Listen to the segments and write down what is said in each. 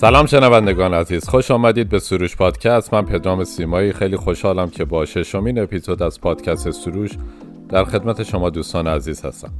سلام شنوندگان عزیز خوش آمدید به سروش پادکست. من پدرام سیمایی. خیلی خوشحالم که با ششمین اپیزود از پادکست سروش در خدمت شما دوستان عزیز هستم.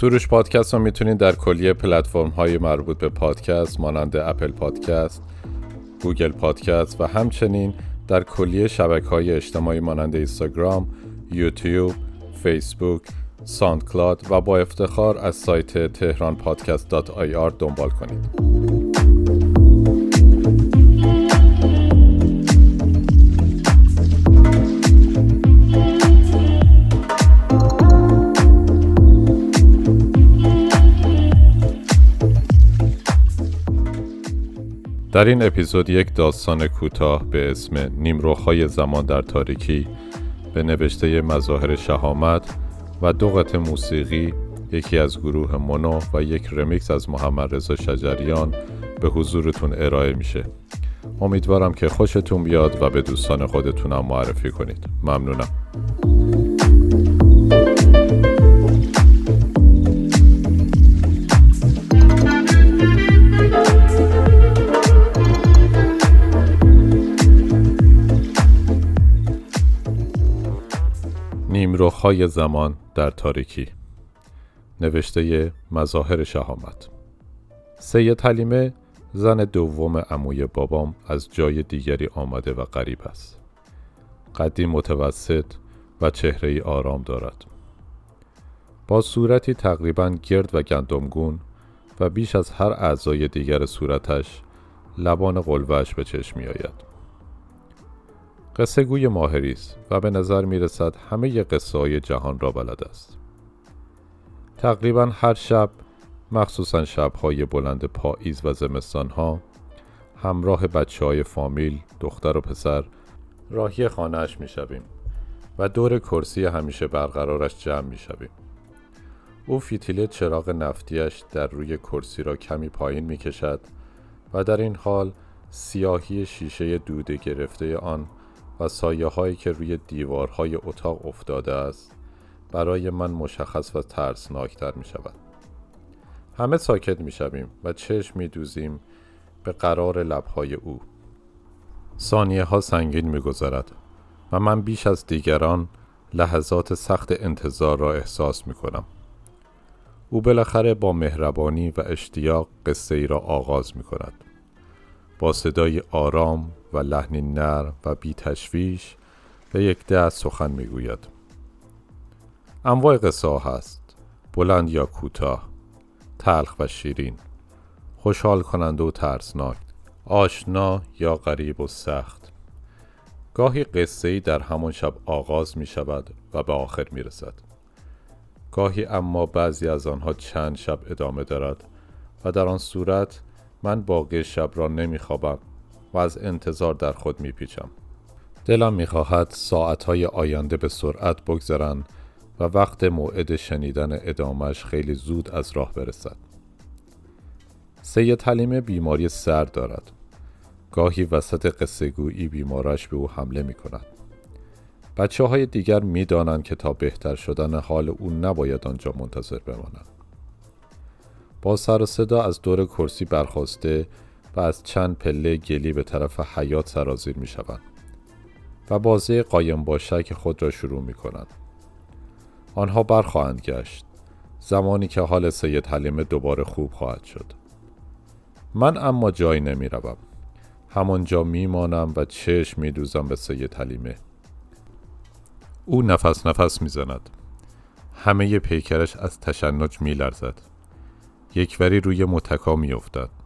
سروش پادکست رو می‌تونید در کلیه پلتفرم های مربوط به پادکست مانند Apple Podcast، Google Podcast و همچنین در کلیه شبکه های اجتماعی مانند اینستاگرام، یوتیوب، فیسبوک، SoundCloud و با افتخار از سایت تهران پادکست دنبال کنید. در این اپیزود یک داستان کوتاه به اسم نیمروخهای زمان در تاریکی به نوشته مظاهر شهامت و دو قطع موسیقی یکی از گروه منو و یک رمیکس از محمد رضا شجریان به حضورتون ارائه میشه. امیدوارم که خوشتون بیاد و به دوستان خودتونم معرفی کنید. ممنونم. نیمروخهای زمان در تاریکی. نوشته مظاهر شهامت. سید حلیمه زن دوم عموی بابام از جای دیگری آمده و غریب است. قدی متوسط و چهره آرام دارد. با صورتی تقریبا گرد و گندمگون و بیش از هر اعضای دیگر صورتش لبان قلوهش به چشم می آید. قصه گوی ماهری است و به نظر می رسد همه قصه های جهان را بلد است. تقریبا هر شب مخصوصا شبهای بلند پاییز و زمستان ها همراه بچه های فامیل دختر و پسر راهی خانهاش می شویم و دور کرسی همیشه برقرارش جمع می شویم. او فیتیل چراغ نفتیش در روی کرسی را کمی پایین می کشد و در این حال سیاهی شیشه دوده گرفته آن و سایه هایی که روی دیوارهای اتاق افتاده است برای من مشخص و ترسناکتر می شود. همه ساکت می شویم و چشم می دوزیم به قرار لبهای او. ثانیه ها سنگین می گذارد و من بیش از دیگران لحظات سخت انتظار را احساس می کنم. او بالاخره با مهربانی و اشتیاق قصه ای را آغاز می کند. با صدای آرام و لحنی نرم و بی تشویش به یک دست سخن می‌گوید. انواع قصه هست. بلند یا کوتاه تلخ و شیرین خوشحال کننده و ترسناک آشنا یا غریب و سخت. گاهی قصه ای در همان شب آغاز می شود و به آخر می رسد گاهی اما بعضی از آنها چند شب ادامه دارد و در آن صورت من باقی شب را نمی خوابم و از انتظار در خود می پیچم. دلم می خواهد ساعتهای آینده به سرعت بگذرند و وقت موعد شنیدن ادامش خیلی زود از راه برسد. سید حلیمه بیماری سر دارد. گاهی وسط قصه گویی بیمارش به او حمله می کند. بچه های دیگر می دانند که تا بهتر شدن حال او نباید آنجا منتظر بمانند. با سر و صدا از دور کرسی برخواسته و از چند پله گلی به طرف حیات سرازیر می شوند و بازه قایم باشک خود را شروع می کنند. آنها برخواهند گشت زمانی که حال سید حلیمه دوباره خوب خواهد شد. من اما جایی نمی روم. همانجا می مانم و چشم می دوزم به سید حلیمه. او نفس نفس می زند. همه پیکرش از تشنج می لرزد. یکوری روی متکا می افتد.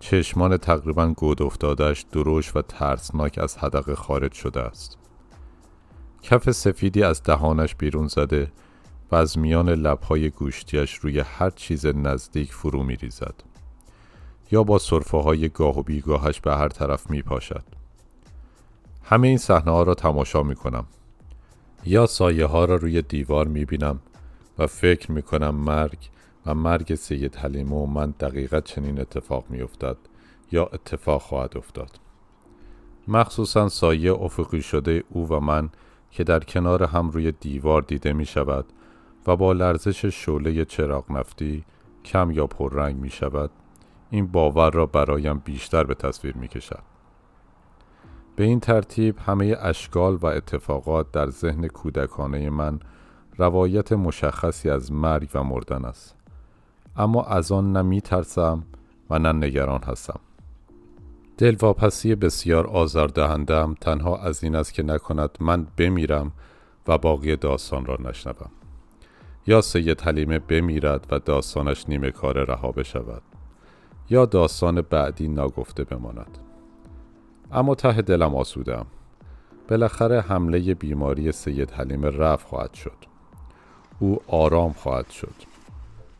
چشمان تقریبا گود افتادش دروش و ترسناک از حدقه خارج شده است. کف سفیدی از دهانش بیرون زده و از میان لبهای گوشتیش روی هر چیز نزدیک فرو می ریزد. یا با صرفه های گاه و بیگاهش به هر طرف می پاشد. همه این صحنه ها را تماشا می کنم یا سایه ها را روی دیوار می بینم و فکر می کنم مرگ و مرگ سید حلیمه و من دقیقا چنین اتفاق می افتد یا اتفاق خواهد افتاد مخصوصا سایه افقی شده او و من که در کنار هم روی دیوار دیده می شود و با لرزش شعله چراغ نفتی کم یا پررنگ می شود این باور را برایم بیشتر به تصویر می کشد. به این ترتیب همه اشکال و اتفاقات در ذهن کودکانه من روایت مشخصی از مرگ و مردن است اما از آن نه می ترسم و نه نگران هستم. دلواپسی بسیار آزاردهندم. تنها از این است که نکند من بمیرم و باقی داستان را نشنوم. یا سید حلیمه بمیرد و داستانش نیمه کار رها بشود یا داستان بعدی ناگفته بماند. اما ته دلم آسودم. بالاخره حمله بیماری سید حلیمه رفت خواهد شد. او آرام خواهد شد.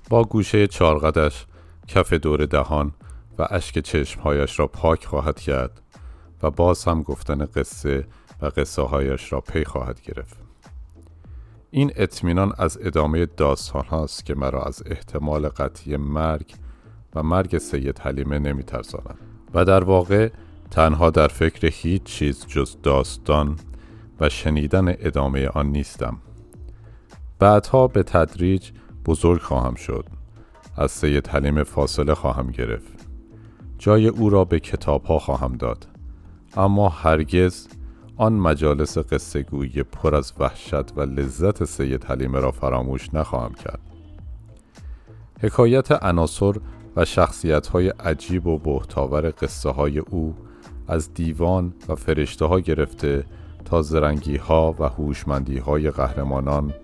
با گوشه چارقدش کف دور دهان و اشک چشمهایش را پاک خواهد کرد و باز هم گفتن قصه و قصه هایش را پی خواهد گرفت. این اطمینان از ادامه داستان هاست که مرا از احتمال قطعی مرگ و مرگ سید حلیمه نمی و در واقع تنها در فکر هیچ چیز جز داستان و شنیدن ادامه آن نیستم. بعدها به تدریج بزرگ خواهم شد. از سید حلیمه فاصله خواهم گرفت. جای او را به کتاب ها خواهم داد. اما هرگز آن مجالس قصه گویی پر از وحشت و لذت سید حلیمه را فراموش نخواهم کرد. حکایت عناصر و شخصیت های عجیب و بهتاور قصه های او از دیوان و فرشته ها گرفته تا زرنگی ها و هوشمندی های قهرمانان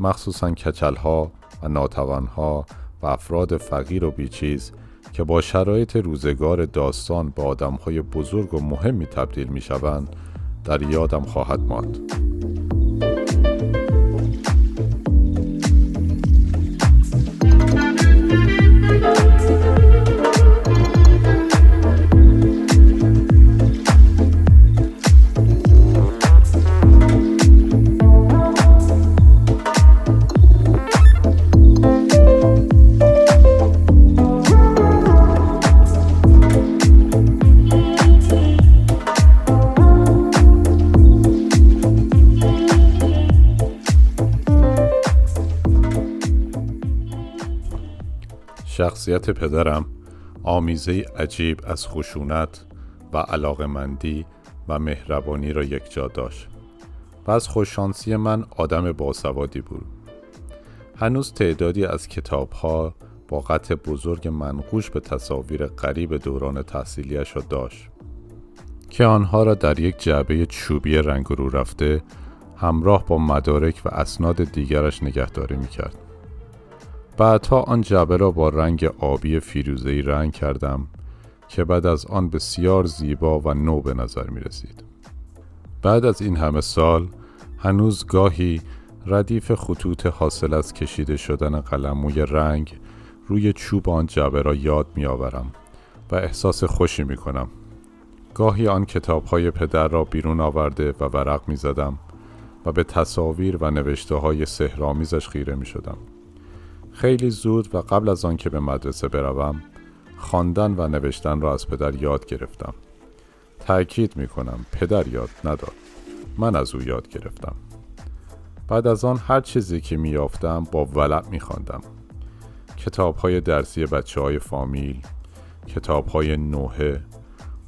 مخصوصا کچل ها و ناتوان ها و افراد فقیر و بیچیز که با شرایط روزگار داستان با آدم های بزرگ و مهمی تبدیل می شوند در یادم خواهد ماند. شخصیت پدرم آمیزه عجیب از خشونت و علاقمندی و مهربانی را یکجا داشت و از خوششانسی من آدم باسوادی بود. هنوز تعدادی از کتابها با قطع بزرگ منقوش به تصاویر قریب دوران تحصیلیش را داشت که آنها را در یک جعبه چوبی رنگ رو رفته همراه با مدارک و اسناد دیگرش نگهداری می‌کرد. بعدها آن جعبه را با رنگ آبی فیروزهی رنگ کردم که بعد از آن بسیار زیبا و نو به نظر می رسید. بعد از این همه سال هنوز گاهی ردیف خطوط حاصل از کشیده شدن قلموی رنگ روی چوب آن جعبه را یاد می آورم و احساس خوشی می کنم. گاهی آن کتاب های پدر را بیرون آورده و ورق می زدم و به تصاویر و نوشته های سهرامیزش خیره می شدم. خیلی زود و قبل از آن که به مدرسه بروم خواندن و نوشتن را از پدر یاد گرفتم. تأکید می کنم پدر یاد نداد. من از او یاد گرفتم. بعد از آن هر چیزی که می یافتم با ولع می خواندم کتاب های درسی بچه های فامیل کتاب های نوحه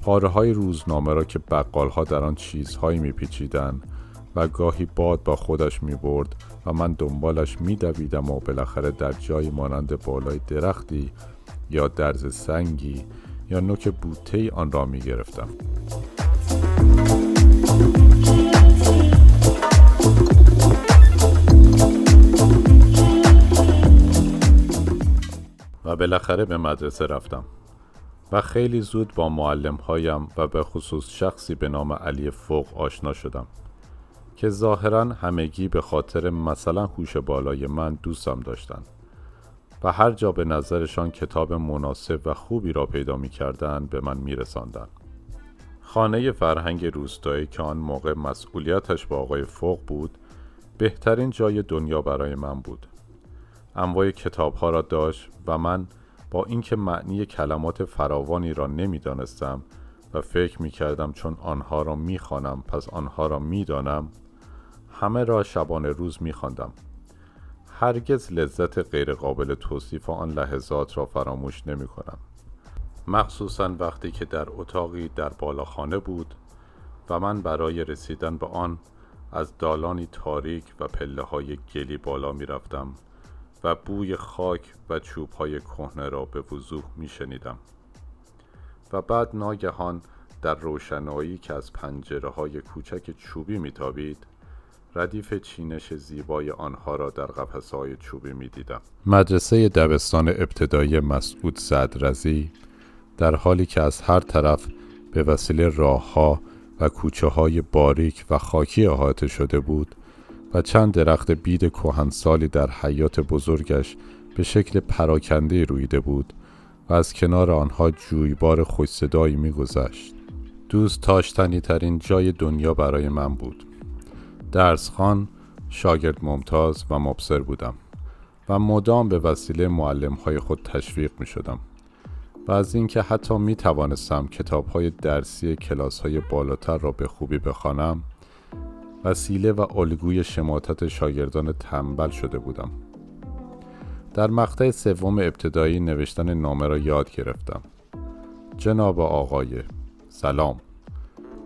پاره های روزنامه را که بقال ها در آن چیزهایی می پیچیدن و گاهی باد با خودش می برد و من دنبالش می دویدم و بالاخره در جایی مانند بالای درختی یا درز سنگی یا نوک بوته آن را می گرفتم. و بالاخره به مدرسه رفتم و خیلی زود با معلم هایم و به خصوص شخصی به نام علی فوق آشنا شدم که ظاهرا همگی به خاطر مثلا هوش بالای من دوستم داشتند و هر جا به نظرشان کتاب مناسب و خوبی را پیدا می کردن به من می رساندن. خانه فرهنگ روستایی که آن موقع مسئولیتش با آقای فوق بود بهترین جای دنیا برای من بود انواع کتاب ها را داشت و من با اینکه معنی کلمات فراوانی را نمی‌دانستم و فکر می کردم چون آنها را می خانم پس آنها را می دانم همه را شبانه روز می خواندم. هرگز لذت غیرقابل توصیف آن لحظات را فراموش نمی کنم. مخصوصا وقتی که در اتاقی در بالاخانه بود و من برای رسیدن به آن از دالانی تاریک و پله های گلی بالا می رفتم و بوی خاک و چوب های کهنه را به وضوح می شنیدم و بعد ناگهان در روشنایی که از پنجره های کوچک چوبی میتابید ردیف چینش زیبای آنها را در قفسه های چوبی می دیدم. مدرسه دبستان ابتدایی مسعود صدرزی در حالی که از هر طرف به وسیله راهها و کوچه های باریک و خاکی احاطه شده بود و چند درخت بید کهنسالی در حیات بزرگش به شکل پراکنده رویده بود و از کنار آنها جویبار خوش صدایی میگذشت. دوست تاشتنی ترین جای دنیا برای من بود. درسخان، شاگرد ممتاز و مبصر بودم و مدام به وسیله معلم های خود تشویق می شدم. و از اینکه حتی می توانستم کتاب های درسی کلاس های بالاتر را به خوبی بخوانم وسیله و الگوی شماتت شاگردان تنبل شده بودم در مقطع سوم ابتدایی نوشتن نامه را یاد گرفتم جناب آقای سلام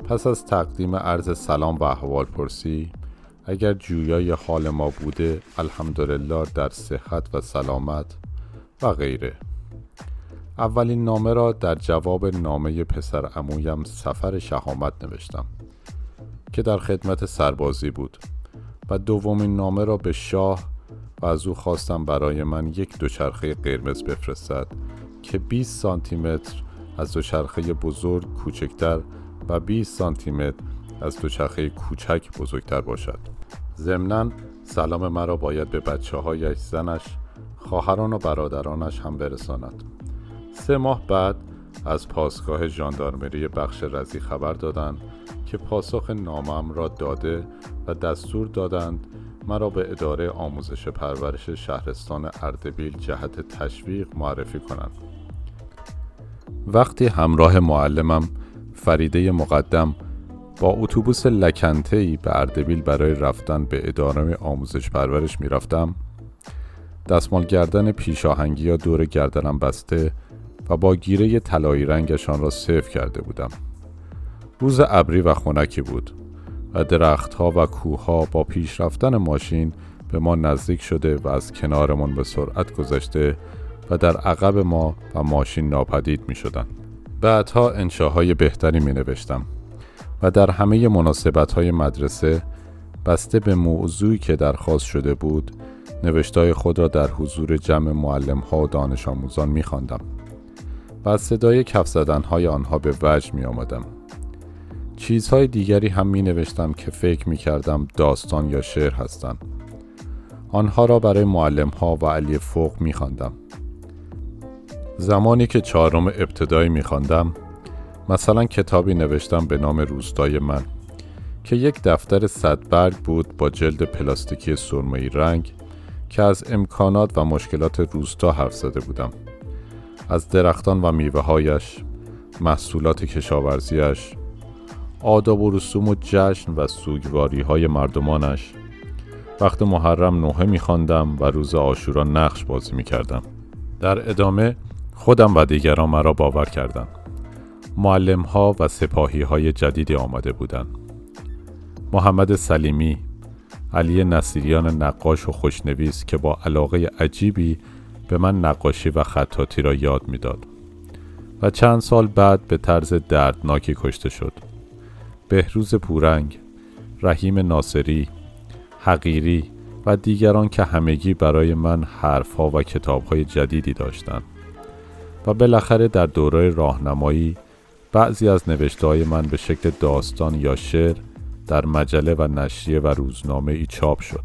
پس از تقدیم عرض سلام و احوال پرسی اگر جویای حال ما بوده الحمدلله در صحت و سلامت و غیره. اولین نامه را در جواب نامه پسر امویم سفر شهامت نوشتم که در خدمت سربازی بود و دومین نامه را به شاه و از او خواستم برای من یک دوچرخه قرمز بفرستد که 20 سانتی متر از دوچرخه بزرگ کوچکتر و 20 سانتی متر از دوچرخه کوچک بزرگتر باشد ضمنا سلام مرا باید به بچه هایش زنش خواهران و برادرانش هم برساند سه ماه بعد از پاسگاه ژاندارمری بخش رزی خبر دادند که پاسخ نامم را داده و دستور دادند مرا به اداره آموزش پرورش شهرستان اردبیل جهت تشویق معرفی کنند. وقتی همراه معلمم فریده مقدم با اتوبوس لکنتهی به اردبیل برای رفتن به اداره آموزش پرورش می رفتم دستمال گردن پیشاهنگی یا دور گردنم بسته و با گیره طلایی رنگشان را صف کرده بودم. روز ابری و خنکی بود و درختها و کوهها با پیش رفتن ماشین به ما نزدیک شده و از کنارمان به سرعت گذشته و در عقب ما و ماشین ناپدید می شدن. بعدها انشاهای بهتری می نوشتم و در همه مناسبت های مدرسه بسته به موضوعی که درخواست شده بود نوشتای خود را در حضور جمع معلم ها و دانش آموزان می خواندم. و از صدای کف های آنها به وجه می آمدم. چیزهای دیگری هم می نوشتم که فکر می کردم داستان یا شعر هستند. آنها را برای معلم ها و علی فوق می خواندم. زمانی که چهارم ابتدایی می خواندم مثلا کتابی نوشتم به نام روستای من که یک دفتر صدبرگ بود با جلد پلاستیکی سرمه‌ای رنگ که از امکانات و مشکلات روستا حرف زده بودم. از درختان و میوه هایش محصولات کشاورزیش آداب و رسوم و جشن و سوگواری های مردمانش. وقت محرم نوحه میخواندم و روز آشورا نقش بازی می‌کردم. در ادامه خودم و دیگران مرا باور کردند. معلم ها و سپاهی های جدیدی آمده بودند. محمد سلیمی علی نصیریان نقاش و خوشنویس که با علاقه عجیبی به من نقاشی و خطاطی را یاد می‌داد و چند سال بعد به طرز دردناکی کشته شد. بهروز پورنگ رحیم ناصری حقیری و دیگران که همگی برای من حرفها و کتابهای جدیدی داشتند و بالاخره در دوره راهنمایی بعضی از نوشته من به شکل داستان یا شعر در مجله و نشریه و روزنامه ای چاپ شد.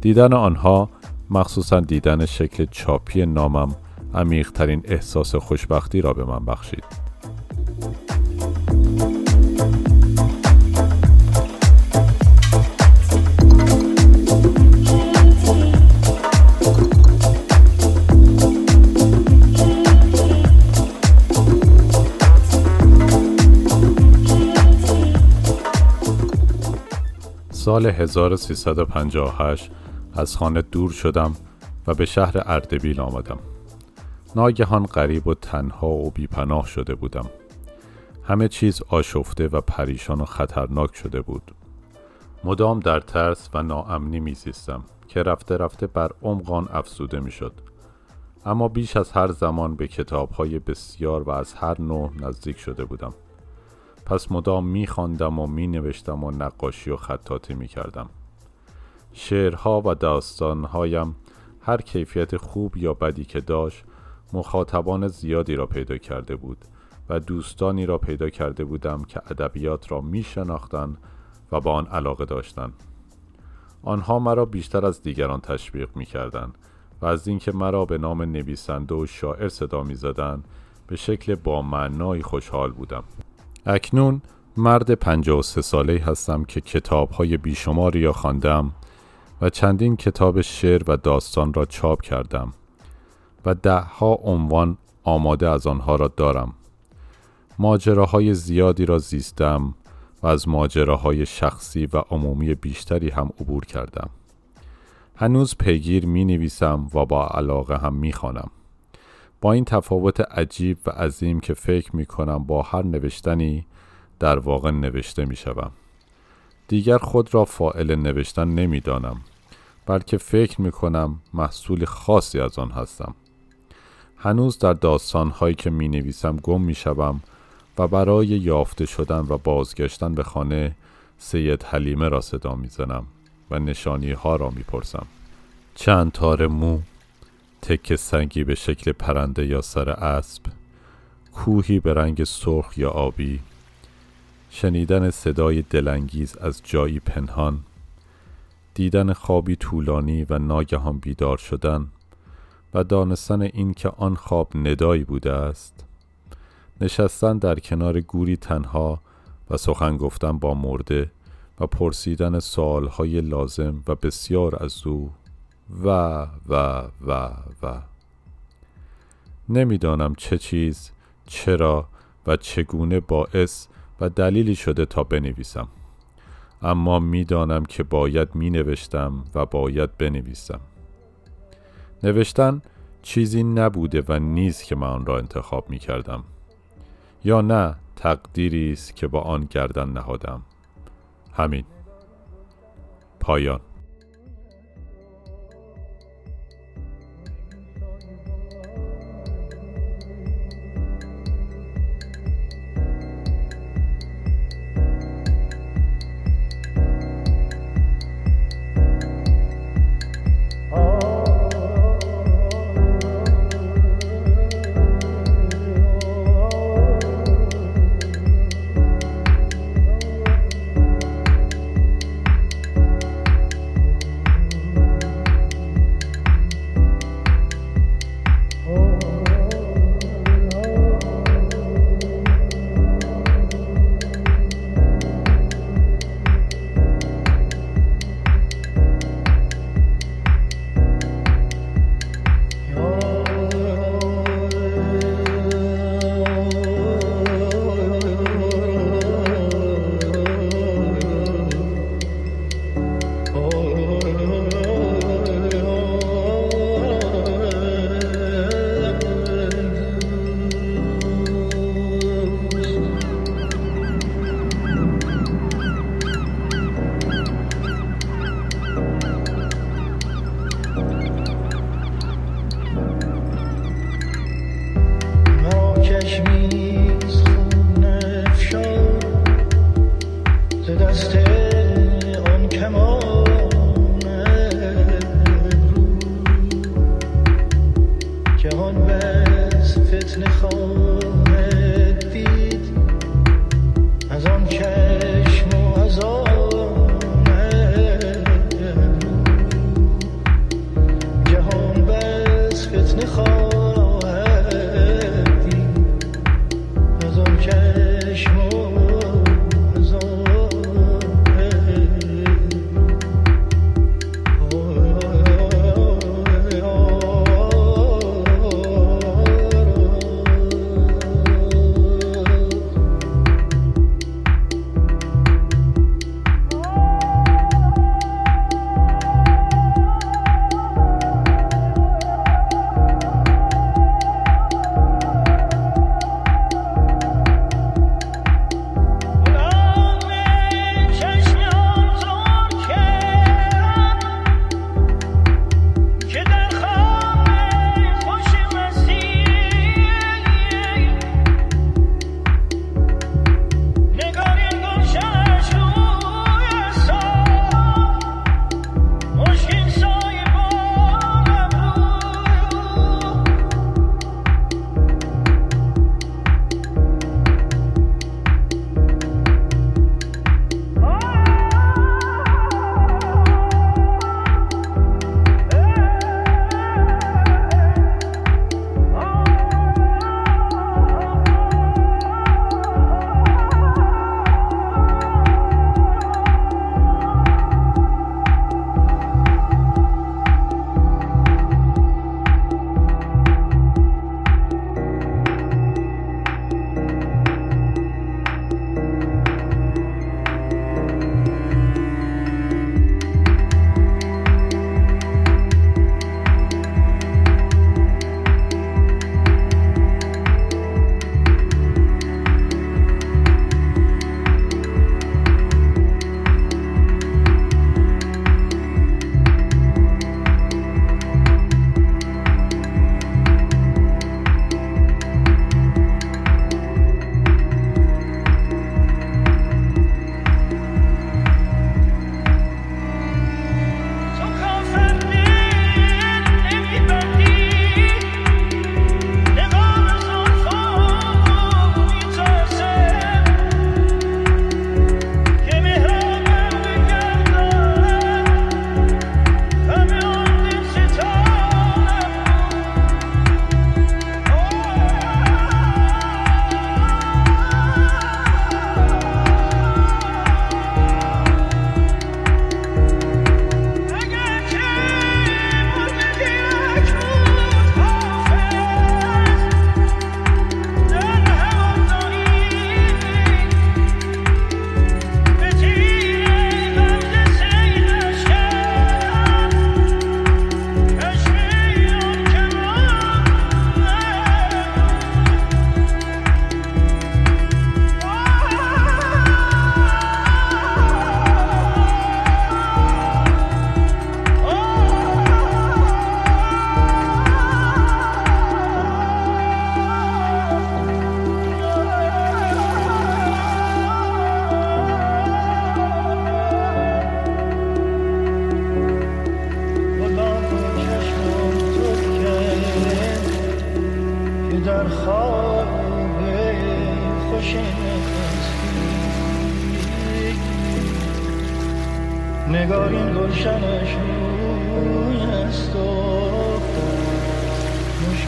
دیدن آنها مخصوصا دیدن شکل چاپی نامم عمیقترین احساس خوشبختی را به من بخشید. سال 1358 از خانه دور شدم و به شهر اردبیل آمدم. ناگهان غریب و تنها و بیپناه شده بودم. همه چیز آشفته و پریشان و خطرناک شده بود. مدام در ترس و ناامنی میزیستم که رفته رفته بر عمقان افزوده می‌شد. اما بیش از هر زمان به کتابهای بسیار و از هر نوع نزدیک شده بودم. پس مدام میخواندم و مینوشتم و نقاشی و خطاطی می‌کردم. شعرها و داستانهایم هر کیفیت خوب یا بدی که داشت مخاطبان زیادی را پیدا کرده بود و دوستانی را پیدا کرده بودم که ادبیات را می و با آن علاقه داشتند. آنها مرا بیشتر از دیگران تشویق می و از اینکه مرا به نام نویسنده و شاعر صدا می به شکل با معنایی خوشحال بودم. اکنون مرد 53 ساله هستم که کتاب های بیشماری را خواندم و چندین کتاب شعر و داستان را چاپ کردم و دهها عنوان آماده از آنها را دارم. ماجراهای زیادی را زیستم و از ماجراهای شخصی و عمومی بیشتری هم عبور کردم. هنوز پیگیر می نویسم و با علاقه هم می خانم. این تفاوت عجیب و عظیم که فکر می کنم با هر نوشتنی در واقع نوشته می شدم. دیگر خود را فائل نوشتن نمی دانم بلکه فکر می کنم محصول خاصی از آن هستم. هنوز در داستان هایی که می نویسم گم می شوم و برای یافته شدن و بازگشتن به خانه سید حلیمه را صدا می زنم و نشانی ها را می پرسم. چند تار مو تک سنگی به شکل پرنده یا سر اسب کوهی به رنگ سرخ یا آبی شنیدن صدای دلانگیز از جایی پنهان دیدن خوابی طولانی و ناگهان بیدار شدن و دانستن این که آن خواب ندایی بوده است. نشستن در کنار گوری تنها و سخن گفتن با مرده و پرسیدن سوالهای لازم و بسیار از او. و و و و. نمی‌دانم چه چیز چرا و چگونه باعث و دلیلی شده تا بنویسم. اما می‌دانم که باید می نوشتم و باید بنویسم. نوشتن چیزی نبوده و نیست که من آن را انتخاب می کردم یا نه تقدیری است که با آن گردن نهادم. همین. پایان.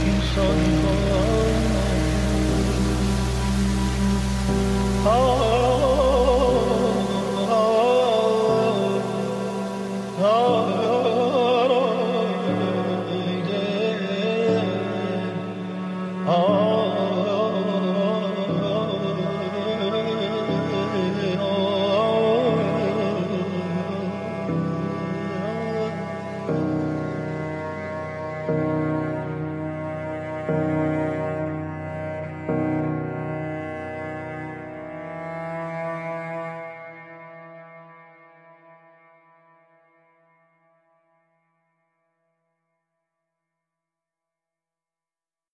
مشکین سال